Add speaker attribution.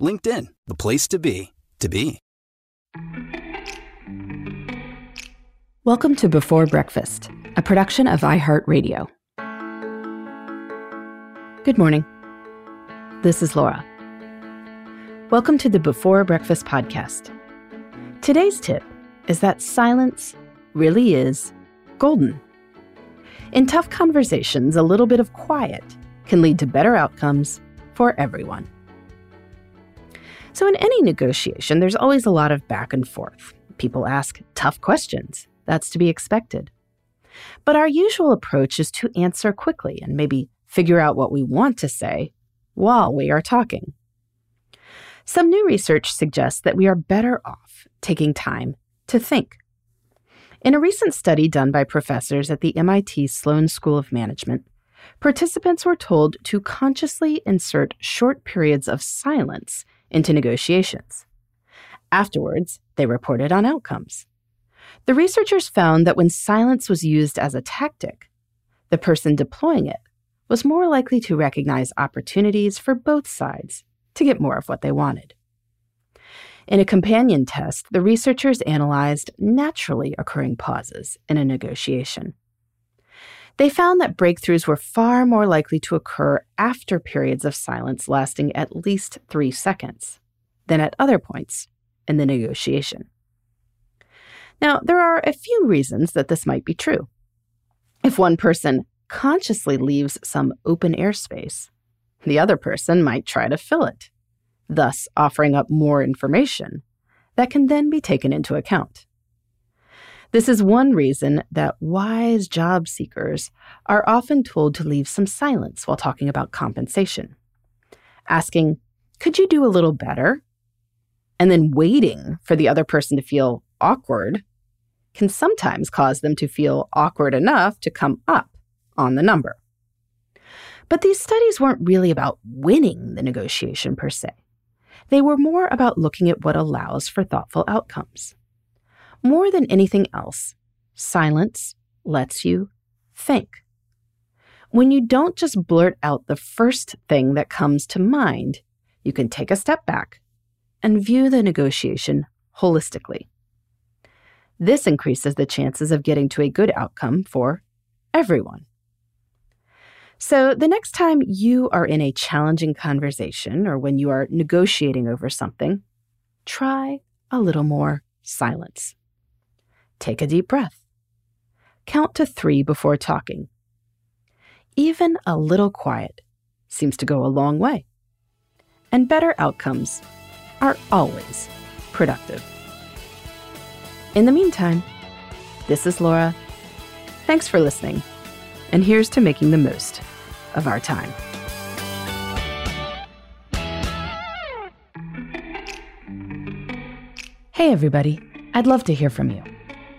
Speaker 1: LinkedIn, the place to be, to be.
Speaker 2: Welcome to Before Breakfast, a production of iHeartRadio. Good morning. This is Laura. Welcome to the Before Breakfast podcast. Today's tip is that silence really is golden. In tough conversations, a little bit of quiet can lead to better outcomes for everyone. So, in any negotiation, there's always a lot of back and forth. People ask tough questions that's to be expected. But our usual approach is to answer quickly and maybe figure out what we want to say while we are talking. Some new research suggests that we are better off taking time to think. In a recent study done by professors at the MIT Sloan School of Management, participants were told to consciously insert short periods of silence into negotiations. Afterwards, they reported on outcomes. The researchers found that when silence was used as a tactic, the person deploying it was more likely to recognize opportunities for both sides to get more of what they wanted. In a companion test, the researchers analyzed naturally occurring pauses in a negotiation. They found that breakthroughs were far more likely to occur after periods of silence lasting at least three seconds than at other points in the negotiation. Now, there are a few reasons that this might be true. If one person consciously leaves some open airspace, the other person might try to fill it, thus offering up more information that can then be taken into account. This is one reason that wise job seekers are often told to leave some silence while talking about compensation. Asking, Could you do a little better? And then waiting for the other person to feel awkward can sometimes cause them to feel awkward enough to come up on the number. But these studies weren't really about winning the negotiation per se. They were more about looking at what allows for thoughtful outcomes. More than anything else, silence lets you think. When you don't just blurt out the first thing that comes to mind, you can take a step back and view the negotiation holistically. This increases the chances of getting to a good outcome for everyone. So, the next time you are in a challenging conversation or when you are negotiating over something, try a little more silence. Take a deep breath. Count to three before talking. Even a little quiet seems to go a long way. And better outcomes are always productive. In the meantime, this is Laura. Thanks for listening, and here's to making the most of our time. Hey, everybody. I'd love to hear from you.